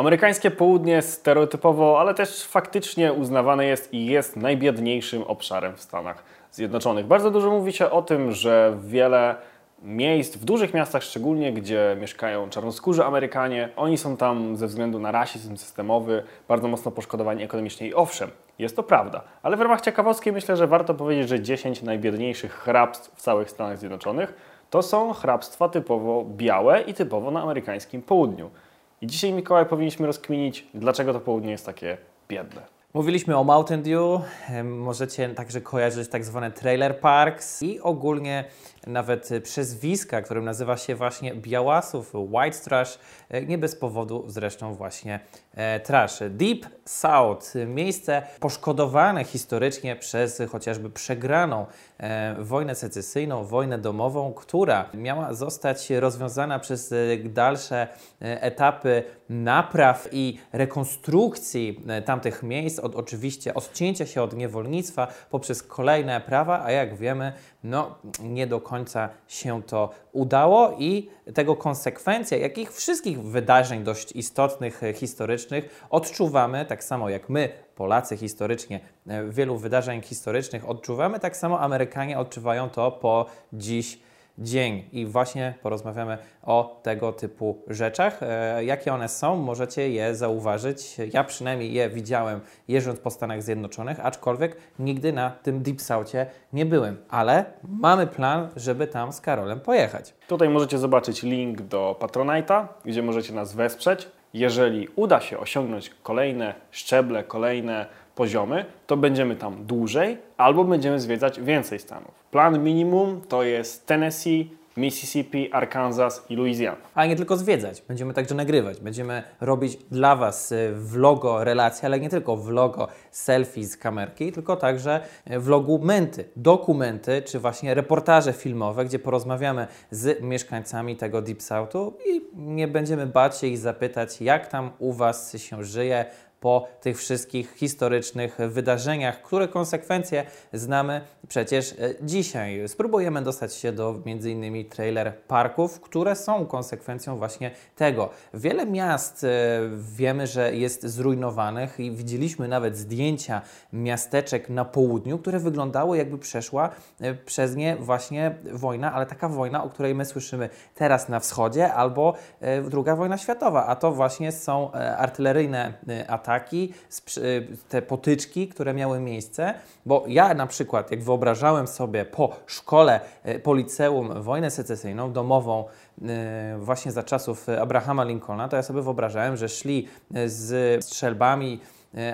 Amerykańskie południe stereotypowo, ale też faktycznie uznawane jest i jest najbiedniejszym obszarem w Stanach Zjednoczonych. Bardzo dużo mówi się o tym, że wiele miejsc, w dużych miastach szczególnie, gdzie mieszkają czarnoskórzy Amerykanie, oni są tam ze względu na rasizm systemowy bardzo mocno poszkodowani ekonomicznie i owszem, jest to prawda, ale w ramach ciekawostki myślę, że warto powiedzieć, że 10 najbiedniejszych hrabstw w całych Stanach Zjednoczonych to są hrabstwa typowo białe i typowo na amerykańskim południu. I dzisiaj, Mikołaj, powinniśmy rozkminić, dlaczego to południe jest takie biedne. Mówiliśmy o Mountain Dew, możecie także kojarzyć tak zwane trailer parks i ogólnie nawet przezwiska, którym nazywa się właśnie Białasów, White Trash, e, nie bez powodu zresztą właśnie e, trash. Deep South, miejsce poszkodowane historycznie przez chociażby przegraną e, wojnę secesyjną, wojnę domową, która miała zostać rozwiązana przez dalsze etapy napraw i rekonstrukcji tamtych miejsc, od oczywiście odcięcia się od niewolnictwa poprzez kolejne prawa, a jak wiemy, no nie do końca się to udało i tego konsekwencje, jakich wszystkich wydarzeń dość istotnych, e, historycznych odczuwamy, tak samo jak my, Polacy historycznie, e, wielu wydarzeń historycznych odczuwamy, tak samo Amerykanie odczuwają to po dziś dzień. I właśnie porozmawiamy o tego typu rzeczach. E, jakie one są, możecie je zauważyć. Ja przynajmniej je widziałem jeżdżąc po Stanach Zjednoczonych, aczkolwiek nigdy na tym Deep Southie nie byłem. Ale mamy plan, żeby tam z Karolem pojechać. Tutaj możecie zobaczyć link do Patronite'a, gdzie możecie nas wesprzeć. Jeżeli uda się osiągnąć kolejne szczeble, kolejne poziomy, to będziemy tam dłużej albo będziemy zwiedzać więcej stanów. Plan minimum to jest Tennessee, Mississippi, Arkansas i Louisiana. Ale nie tylko zwiedzać, będziemy także nagrywać. Będziemy robić dla Was y, vlogo relacje, ale nie tylko vlogo selfie z kamerki, tylko także y, vlogumenty, dokumenty, czy właśnie reportaże filmowe, gdzie porozmawiamy z mieszkańcami tego Deep Southu i nie będziemy bać się ich zapytać, jak tam u Was się żyje, po tych wszystkich historycznych wydarzeniach, które konsekwencje znamy przecież e, dzisiaj. Spróbujemy dostać się do m.in. trailer parków, które są konsekwencją właśnie tego. Wiele miast e, wiemy, że jest zrujnowanych i widzieliśmy nawet zdjęcia miasteczek na południu, które wyglądały jakby przeszła e, przez nie właśnie wojna, ale taka wojna, o której my słyszymy teraz na wschodzie albo druga wojna światowa, a to właśnie są artyleryjne ataki ataki, te potyczki, które miały miejsce, bo ja na przykład, jak wyobrażałem sobie po szkole, e, po liceum wojnę secesyjną, domową, e, właśnie za czasów Abrahama Lincolna, to ja sobie wyobrażałem, że szli e, z strzelbami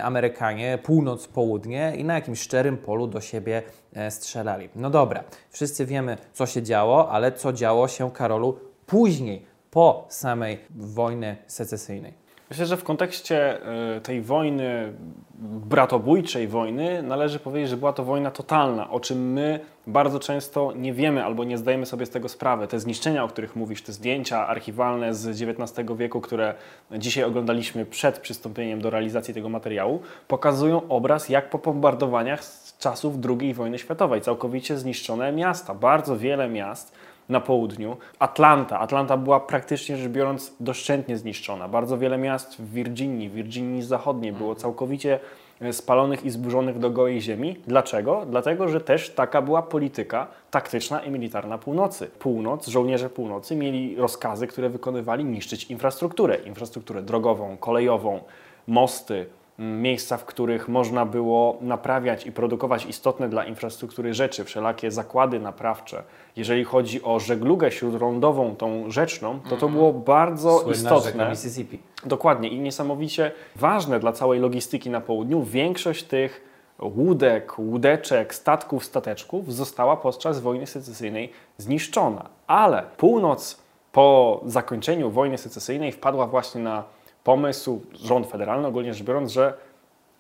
Amerykanie, północ, południe i na jakimś szczerym polu do siebie strzelali. No dobra, wszyscy wiemy, co się działo, ale co działo się, Karolu, później, po samej wojnie secesyjnej. Myślę, że w kontekście e, tej wojny, bratobójczej wojny, należy powiedzieć, że była to wojna totalna, o czym my bardzo często nie wiemy albo nie zdajemy sobie z tego sprawy. Te zniszczenia, o których mówisz, te zdjęcia archiwalne z XIX wieku, które dzisiaj oglądaliśmy przed przystąpieniem do realizacji tego materiału, pokazują obraz, jak po bombardowaniach z czasów II wojny światowej. Całkowicie zniszczone miasta, bardzo wiele miast na południu. Atlanta. Atlanta była praktycznie rzecz biorąc doszczętnie zniszczona. Bardzo wiele miast w Virginii, Virginii Zachodniej było całkowicie e, spalonych i zburzonych do gołej ziemi. Dlaczego? Dlatego, że też taka była polityka taktyczna i militarna północy. Północ, żołnierze północy mieli rozkazy, które wykonywali niszczyć infrastrukturę. Infrastrukturę drogową, kolejową, mosty, miejsca, w których można było naprawiać i produkować istotne dla infrastruktury rzeczy, wszelakie zakłady naprawcze. Jeżeli chodzi o żeglugę śródlądową, tą rzeczną, to to mhm. było bardzo Słynna istotne. Mississippi. Dokładnie i niesamowicie ważne dla całej logistyki na południu. Większość tych łódek, łódeczek, statków, stateczków została podczas wojny secesyjnej zniszczona. Ale północ po zakończeniu wojny secesyjnej wpadła właśnie na pomysł, rząd federalny ogólnie rzecz biorąc, że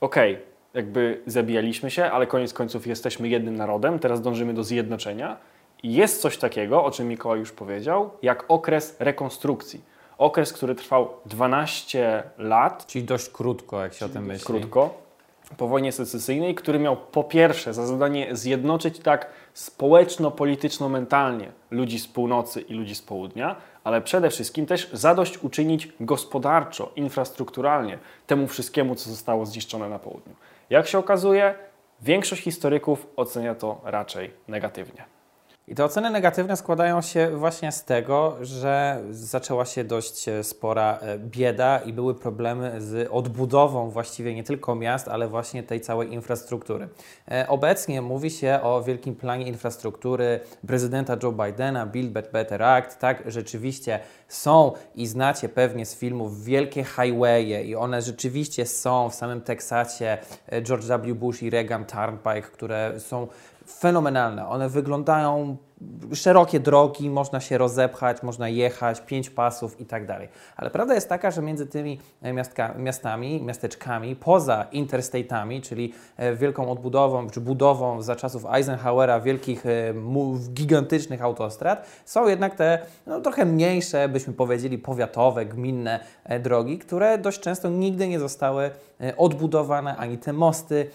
okej, okay, jakby zabijaliśmy się, ale koniec końców jesteśmy jednym narodem, teraz dążymy do zjednoczenia. I jest coś takiego, o czym Mikołaj już powiedział, jak okres rekonstrukcji. Okres, który trwał 12 lat. Czyli dość krótko, jak się o tym myśli. Krótko. Po wojnie secesyjnej, który miał po pierwsze za zadanie zjednoczyć tak społeczno-polityczno-mentalnie ludzi z północy i ludzi z południa, ale przede wszystkim też zadośćuczynić gospodarczo, infrastrukturalnie temu wszystkiemu, co zostało zniszczone na południu. Jak się okazuje, większość historyków ocenia to raczej negatywnie. I te oceny negatywne składają się właśnie z tego, że zaczęła się dość e, spora e, bieda i były problemy z odbudową właściwie nie tylko miast, ale właśnie tej całej infrastruktury. E, obecnie mówi się o wielkim planie infrastruktury prezydenta Joe Bidena, Build Better Act. Tak, rzeczywiście są i znacie pewnie z filmów wielkie highwaye i one rzeczywiście są w samym Teksasie. George W. Bush i Reagan Turnpike, które są fenomenalne. One wyglądają szerokie drogi, można się rozepchać, można jechać, pięć pasów i tak dalej. Ale prawda jest taka, że między tymi e, miastami, miasteczkami, poza interstate'ami, czyli e, wielką odbudową czy budową za czasów Eisenhowera wielkich, e, gigantycznych autostrad, są jednak te no, trochę mniejsze, byśmy powiedzieli, powiatowe, gminne drogi, które dość często nigdy nie zostały odbudowane, ani te mosty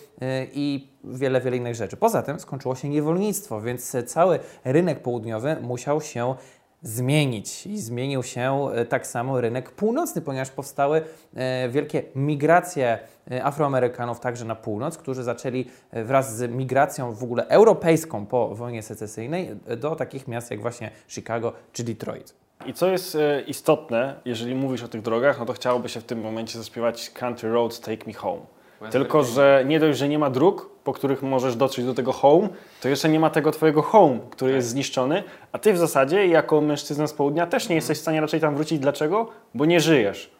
i wiele, wiele innych rzeczy. Poza tym skończyło się niewolnictwo, więc cały rynek południowy musiał się zmienić i zmienił się e, tak samo rynek północny, ponieważ powstały e, wielkie migracje e, Afroamerykanów także na północ, którzy zaczęli wraz z migracją w ogóle europejską po wojnie secesyjnej do takich miast jak właśnie Chicago czy Detroit. I co jest istotne, jeżeli mówisz o tych drogach, no to chciałoby się w tym momencie zaśpiewać Country Roads Take Me Home. Tylko, że nie dość, że nie ma dróg, po których możesz dotrzeć do tego home, to jeszcze nie ma tego twojego home, który jest tak. zniszczony, a ty w zasadzie jako mężczyzna z południa też nie jesteś w stanie raczej tam wrócić. Dlaczego? Bo nie żyjesz.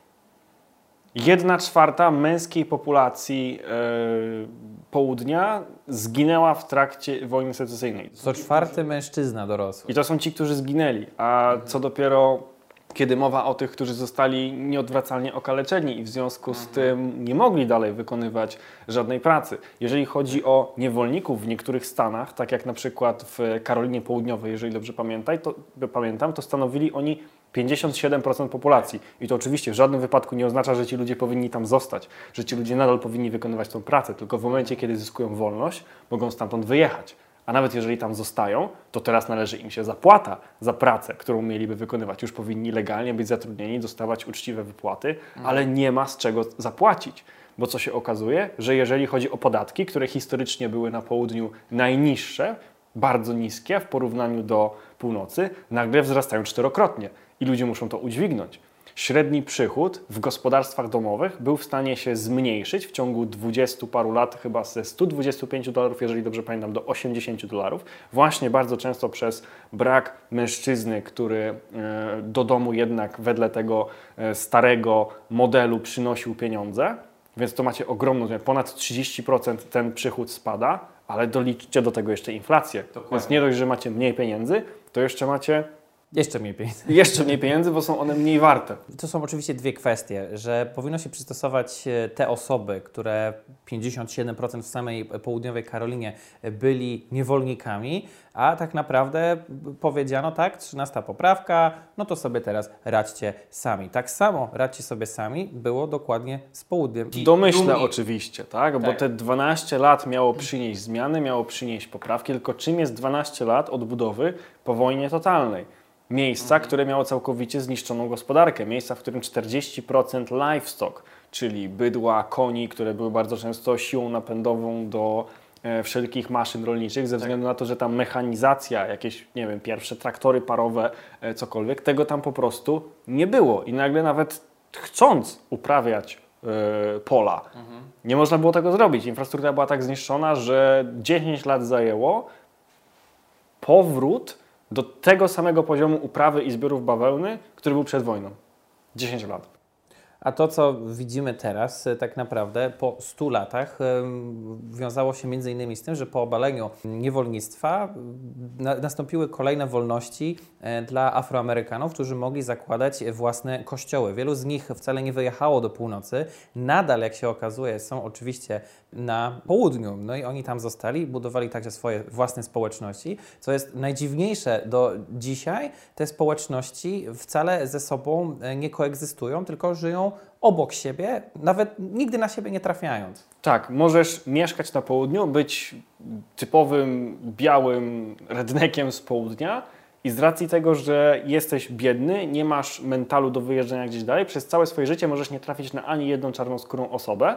Jedna czwarta męskiej populacji yy, południa zginęła w trakcie wojny secesyjnej. Co czwarty mężczyzna dorosły. I to są ci, którzy zginęli, a co dopiero kiedy mowa o tych, którzy zostali nieodwracalnie okaleczeni i w związku z mhm. tym nie mogli dalej wykonywać żadnej pracy. Jeżeli chodzi o niewolników w niektórych stanach, tak jak na przykład w Karolinie Południowej, jeżeli dobrze pamiętaj, to, pamiętam, to stanowili oni 57% populacji. I to oczywiście w żadnym wypadku nie oznacza, że ci ludzie powinni tam zostać, że ci ludzie nadal powinni wykonywać tą pracę, tylko w momencie, kiedy zyskują wolność, mogą stamtąd wyjechać a nawet jeżeli tam zostają, to teraz należy im się zapłata za pracę, którą mieliby wykonywać. Już powinni legalnie być zatrudnieni, dostawać uczciwe wypłaty, mhm. ale nie ma z czego zapłacić. Bo co się okazuje, że jeżeli chodzi o podatki, które historycznie były na południu najniższe, bardzo niskie w porównaniu do północy, nagle wzrastają czterokrotnie i ludzie muszą to udźwignąć średni przychód w gospodarstwach domowych był w stanie się zmniejszyć w ciągu 20 paru lat, chyba ze 125 dolarów, jeżeli dobrze pamiętam, do 80 dolarów, właśnie bardzo często przez brak mężczyzny, który e, do domu jednak wedle tego e, starego modelu przynosił pieniądze. Więc to macie ogromną zmianę. Ponad 30% ten przychód spada, ale doliczcie do tego jeszcze inflację. Dokładnie. Więc nie dość, że macie mniej pieniędzy, to jeszcze macie jeszcze mniej pieniędzy. Jeszcze mniej pieniędzy, bo są one mniej warte. To są oczywiście dwie kwestie, że powinno się przystosować e, te osoby, które 57% w samej południowej Karolinie byli niewolnikami, a tak naprawdę powiedziano tak, 13 poprawka, no to sobie teraz radźcie sami. Tak samo radźcie sobie sami było dokładnie z południem. Domyślę oczywiście, tak? tak? Bo te 12 lat miało przynieść zmiany, miało przynieść poprawki, tylko czym jest 12 lat odbudowy po wojnie totalnej? Miejsca, mhm. które miało całkowicie zniszczoną gospodarkę. Miejsca, w którym 40% livestock, czyli bydła, koni, które były bardzo często siłą napędową do e, wszelkich maszyn rolniczych, ze tak. względu na to, że tam mechanizacja, jakieś, nie wiem, pierwsze traktory parowe, e, cokolwiek, tego tam po prostu nie było. I nagle nawet chcąc uprawiać e, pola, mhm. nie można było tego zrobić. Infrastruktura była tak zniszczona, że 10 lat zajęło powrót do tego samego poziomu uprawy i zbiorów bawełny, który był przed wojną. 10 lat. A to, co widzimy teraz, e, tak naprawdę po 100 latach wiązało się między innymi z tym, że po obaleniu niewolnictwa nastąpiły kolejne wolności e, dla Afroamerykanów, którzy mogli zakładać własne kościoły. Wielu z nich wcale nie wyjechało do północy. Nadal, jak się okazuje, są oczywiście na południu. No i oni tam zostali, budowali także swoje własne społeczności. Co jest najdziwniejsze do dzisiaj, te społeczności wcale ze sobą e, nie koegzystują, tylko żyją obok siebie, nawet nigdy na siebie nie trafiając. Tak, możesz mieszkać na południu, być typowym białym rednekiem z południa i z racji tego, że jesteś biedny, nie masz mentalu do wyjeżdżania gdzieś dalej, przez całe swoje życie możesz nie trafić na ani jedną czarnoskórą osobę,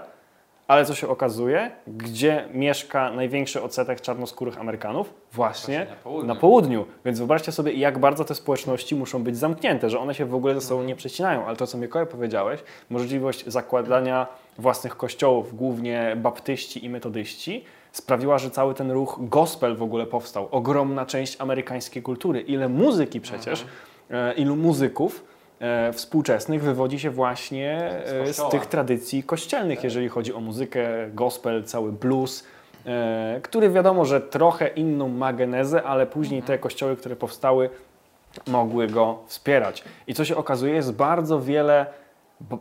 ale co się okazuje, gdzie mieszka największy odsetek czarnoskórych Amerykanów? Właśnie, Właśnie na południu. na południu. Więc wyobraźcie sobie, jak bardzo te społeczności muszą być zamknięte, że one się w ogóle ze sobą nie przecinają. Ale to, co Mikołaj powiedziałeś, możliwość zakładania własnych kościołów, głównie baptyści i metodyści, sprawiła, że cały ten ruch gospel w ogóle powstał. Ogromna część amerykańskiej kultury. Ile muzyki przecież, e, ilu muzyków współczesnych wywodzi się właśnie e, z, kościoła. tych tradycji kościelnych, jeżeli chodzi o muzykę, gospel, cały blues, e, który wiadomo, że trochę inną ma genezę, ale później te kościoły, które powstały, mogły go wspierać. I co się okazuje, jest bardzo wiele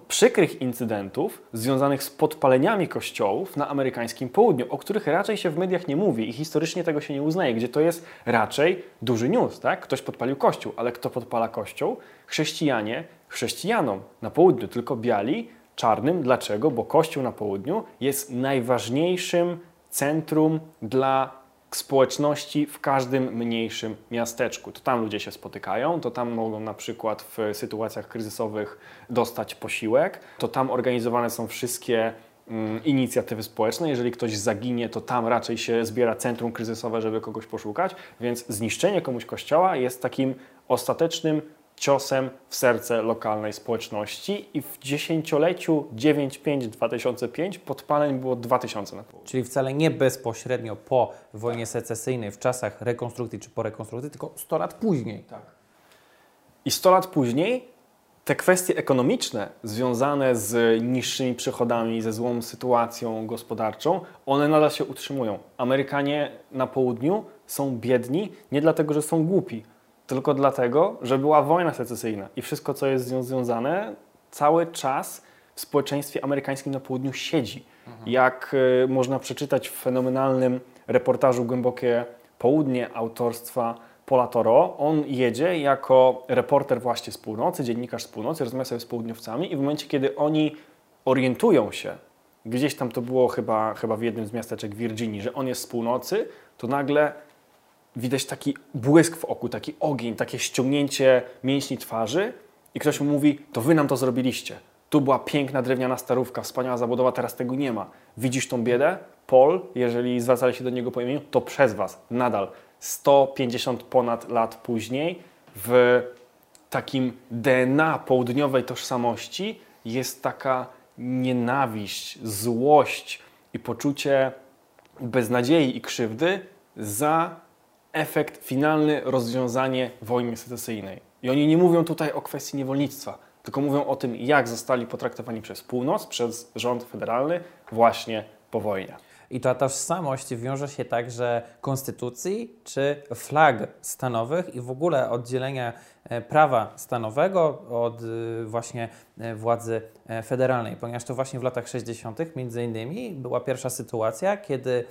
przykrych incydentów związanych z podpaleniami kościołów na amerykańskim południu, o których raczej się w mediach nie mówi i historycznie tego się nie uznaje, gdzie to jest raczej duży news, tak? Ktoś podpalił kościół, ale kto podpala kościół? Chrześcijanie chrześcijanom na południu, tylko biali czarnym. Dlaczego? Bo kościół na południu jest najważniejszym centrum dla społeczności w każdym mniejszym miasteczku. To tam ludzie się spotykają, to tam mogą na przykład w sytuacjach kryzysowych dostać posiłek, to tam organizowane są wszystkie mm, inicjatywy społeczne. Jeżeli ktoś zaginie, to tam raczej się zbiera centrum kryzysowe, żeby kogoś poszukać, więc zniszczenie komuś kościoła jest takim ostatecznym ciosem w serce lokalnej społeczności i w dziesięcioleciu 9-5-2005 podpaleń było 2000 na południu. Czyli wcale nie bezpośrednio po wojnie secesyjnej, w czasach rekonstrukcji czy po rekonstrukcji, tylko 100 lat później. I 100 lat później te kwestie ekonomiczne związane z niższymi przychodami, ze złą sytuacją gospodarczą, one nadal się utrzymują. Amerykanie na południu są biedni nie dlatego, że są głupi, tylko dlatego, że była wojna secesyjna i wszystko, co jest z nią związane, cały czas w społeczeństwie amerykańskim na południu siedzi. Jak y, można przeczytać w fenomenalnym reportażu Głębokie Południe autorstwa Pola Toro, on jedzie jako reporter właśnie z północy, dziennikarz z północy, rozmawia sobie z południowcami i w momencie, kiedy oni orientują się, gdzieś tam to było chyba, chyba w jednym z miasteczek w Virginii, że on jest z północy, to nagle widać taki błysk w oku, taki ogień, takie ściągnięcie mięśni twarzy i ktoś mu mówi, to wy nam to zrobiliście. Tu była piękna drewniana starówka, wspaniała zabudowa, teraz tego nie ma. Widzisz tą biedę? Paul, jeżeli zwracali się do niego po imieniu, to przez was nadal 150 ponad lat później w takim DNA południowej tożsamości jest taka nienawiść, złość i poczucie beznadziei i krzywdy za efekt finalny, rozwiązanie wojny secesyjnej. I oni nie mówią tutaj o kwestii niewolnictwa, tylko mówią o tym, jak zostali potraktowani przez północ, przez rząd federalny właśnie po wojnie. I ta tożsamość wiąże się także konstytucji czy flag stanowych i w ogóle oddzielenia e, prawa stanowego od e, właśnie e, władzy federalnej, ponieważ to właśnie w latach 60. między innymi była pierwsza sytuacja, kiedy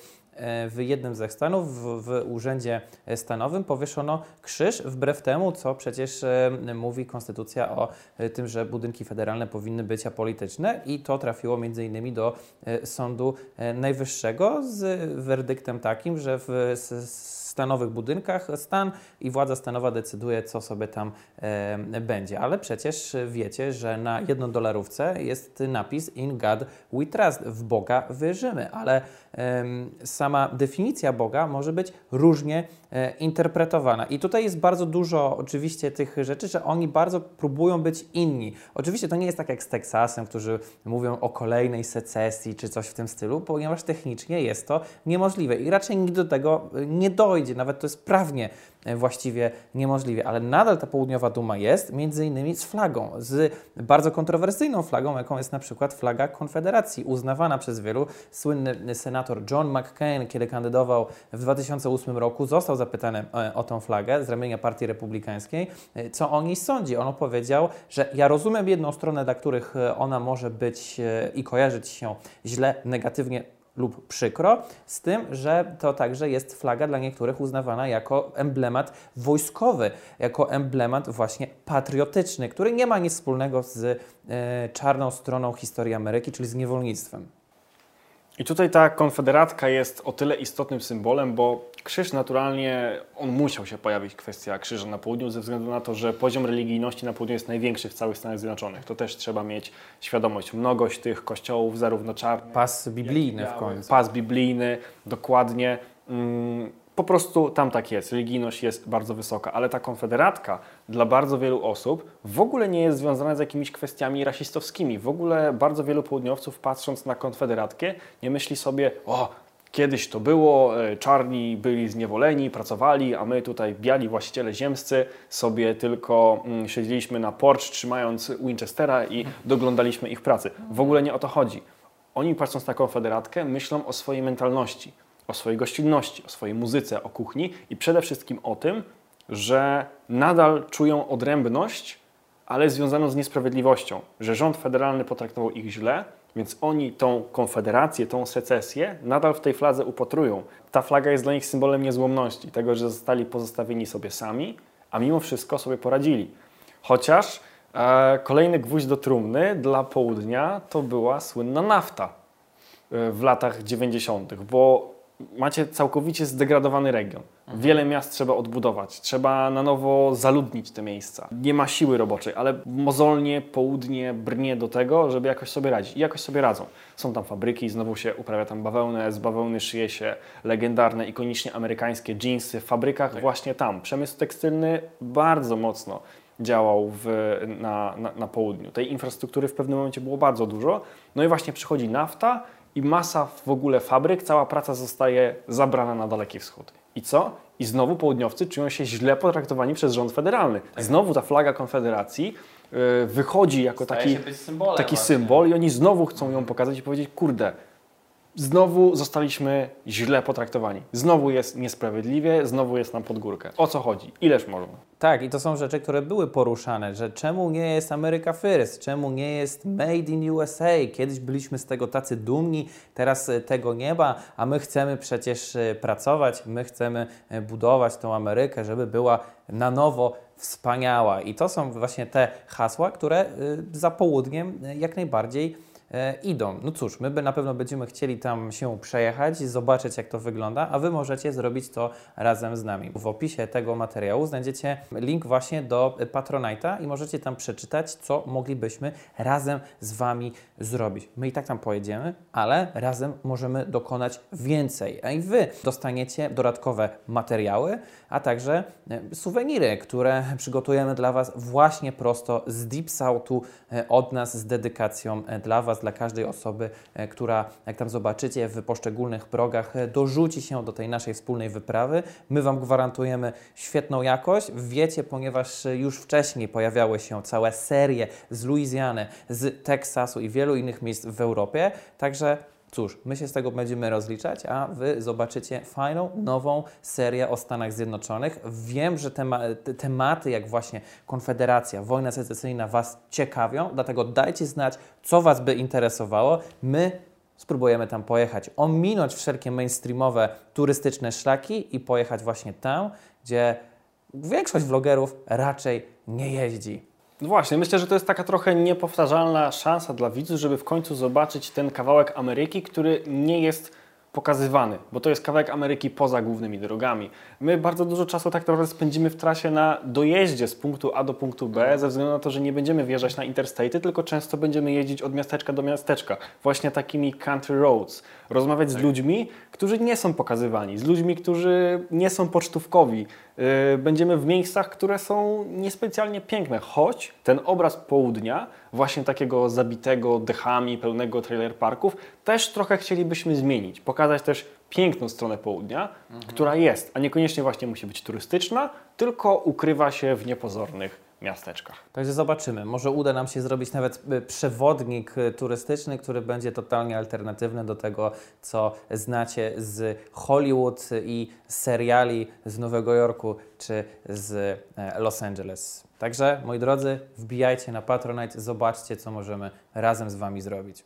w jednym ze stanów, w, w urzędzie stanowym. Powieszono krzyż, wbrew temu, co przecież e, mówi konstytucja o e, tym, że budynki federalne powinny być apolityczne i to trafiło między innymi do e, Sądu e, Najwyższego z werdyktem takim, że w s- stanowych budynkach stan i władza stanowa decyduje, co sobie tam e, będzie. Ale przecież wiecie, że na jednodolarówce jest napis In God We Trust, w Boga wierzymy, ale em, sama definicja Boga może być różnie e, interpretowana. I tutaj jest bardzo dużo oczywiście tych rzeczy, że oni bardzo próbują być inni. Oczywiście to nie jest tak jak z Teksasem, którzy mówią o kolejnej secesji czy coś w tym stylu, ponieważ technicznie jest to niemożliwe i raczej nigdy do tego e, nie dojdzie. Nawet to jest prawnie e, właściwie niemożliwe, ale nadal ta południowa duma jest, między innymi z flagą, z bardzo kontrowersyjną flagą, jaką jest na przykład flaga Konfederacji, uznawana przez wielu. Słynny senator John McCain, kiedy kandydował w 2008 roku, został zapytany e, o tą flagę z ramienia Partii Republikańskiej, e, co o niej sądzi. On powiedział, że ja rozumiem jedną stronę, dla których e, ona może być e, i kojarzyć się źle, negatywnie lub przykro, z tym, że to także jest flaga dla niektórych uznawana jako emblemat wojskowy, jako emblemat właśnie patriotyczny, który nie ma nic wspólnego z e, czarną stroną historii Ameryki, czyli z niewolnictwem. I tutaj ta konfederatka jest o tyle istotnym symbolem, bo krzyż naturalnie, on musiał się pojawić, kwestia krzyża na południu, ze względu na to, że poziom religijności na południu jest największy w całych Stanach Zjednoczonych. To też trzeba mieć świadomość. Mnogość tych kościołów, zarówno czarnych, Pas biblijny w końcu. pas biblijny, dokładnie. Mm, po prostu tam tak jest, religijność jest bardzo wysoka, ale ta konfederatka dla bardzo wielu osób w ogóle nie jest związana z jakimiś kwestiami rasistowskimi. W ogóle bardzo wielu południowców patrząc na konfederatkę nie myśli sobie, o, kiedyś to było, e, czarni byli zniewoleni, pracowali, a my tutaj biali właściciele ziemscy sobie tylko mm, siedzieliśmy na porcz trzymając Winchestera i doglądaliśmy ich pracy. W ogóle nie o to chodzi. Oni patrząc na konfederatkę myślą o swojej mentalności o swojej gościnności, o swojej muzyce, o kuchni i przede wszystkim o tym, że nadal czują odrębność, ale związaną z niesprawiedliwością, że rząd federalny potraktował ich źle, więc oni tą konfederację, tą secesję nadal w tej fladze upatrują. Ta flaga jest dla nich symbolem niezłomności, tego, że zostali pozostawieni sobie sami, a mimo wszystko sobie poradzili. Chociaż e, kolejny gwóźdź do trumny dla południa to była słynna nafta e, w latach 90., bo macie całkowicie zdegradowany region. Wiele miast trzeba odbudować, trzeba na nowo zaludnić te miejsca. Nie ma siły roboczej, ale mozolnie południe brnie do tego, żeby jakoś sobie radzić. I jakoś sobie radzą. Są tam fabryki, znowu się uprawia tam bawełnę, z bawełny szyje się legendarne, ikonicznie amerykańskie jeansy w fabrykach tak. właśnie tam. Przemysł tekstylny bardzo mocno działał w, na, na, na południu. Tej infrastruktury w pewnym momencie było bardzo dużo. No i właśnie przychodzi nafta i masa w ogóle fabryk, cała praca zostaje zabrana na Daleki Wschód. I co? I znowu południowcy czują się źle potraktowani przez rząd federalny. Tak. Znowu ta flaga Konfederacji yy, wychodzi jako taki, taki symbol i oni znowu chcą ją pokazać i powiedzieć, kurde, znowu zostaliśmy źle potraktowani. Znowu jest niesprawiedliwie, znowu jest nam pod górkę. O co chodzi? Ileż można? Tak, i to są rzeczy, które były poruszane, że czemu nie jest America First, czemu nie jest Made in USA. Kiedyś byliśmy z tego tacy dumni, teraz e, tego nie ma, a my chcemy przecież e, pracować, my chcemy e, budować tą Amerykę, żeby była na nowo wspaniała. I to są właśnie te hasła, które za południem jak najbardziej idą. No cóż, my by na pewno będziemy chcieli tam się przejechać, zobaczyć jak to wygląda, a Wy możecie zrobić to razem z nami. W opisie tego materiału znajdziecie link właśnie do Patronite'a i możecie tam przeczytać, co moglibyśmy razem z Wami zrobić. My i tak tam pojedziemy, ale razem możemy dokonać więcej. A i Wy dostaniecie dodatkowe materiały, a także e, suweniry, które przygotujemy dla Was właśnie prosto z Deep Southu e, od nas z dedykacją dla Was dla każdej osoby, e, która, jak tam zobaczycie, w poszczególnych progach e, dorzuci się do tej naszej wspólnej wyprawy. My Wam gwarantujemy świetną jakość. Wiecie, ponieważ już wcześniej pojawiały się całe serie z Luizjany, z Teksasu i wielu innych miejsc w Europie, także Cóż, my się z tego będziemy rozliczać, a Wy zobaczycie fajną, nową serię o Stanach Zjednoczonych. Wiem, że tema tematy jak właśnie Konfederacja, wojna secesyjna Was ciekawią, dlatego dajcie znać, co Was by interesowało. My spróbujemy tam pojechać, ominąć wszelkie mainstreamowe turystyczne szlaki i pojechać właśnie tam, gdzie większość vlogerów raczej nie jeździ. No właśnie, myślę, że to jest taka trochę niepowtarzalna szansa dla widzów, żeby w końcu zobaczyć ten kawałek Ameryki, który nie jest pokazywany, bo to jest kawałek Ameryki poza głównymi drogami. My bardzo dużo czasu tak naprawdę spędzimy w trasie na dojeździe z punktu A do punktu B, ze względu na to, że nie będziemy wjeżdżać na interstate, tylko często będziemy jeździć od miasteczka do miasteczka, właśnie takimi country roads. Rozmawiać z tak. ludźmi, którzy nie są pokazywani, z ludźmi, którzy nie są pocztówkowi. Yy, będziemy w miejscach, które są niespecjalnie piękne, choć ten obraz południa, właśnie takiego zabitego dechami, pełnego trailer parków, też trochę chcielibyśmy zmienić. Pokazać też piękną stronę południa, mhm. która jest, a niekoniecznie właśnie musi być turystyczna, tylko ukrywa się w niepozornych miasteczkach. Także zobaczymy. Może uda nam się zrobić nawet y, przewodnik y, turystyczny, który będzie totalnie alternatywny do tego, co znacie z Hollywood i seriali z Nowego Jorku czy z e, Los Angeles. Także, moi drodzy, wbijajcie na Patronite, zobaczcie, co możemy razem z Wami zrobić.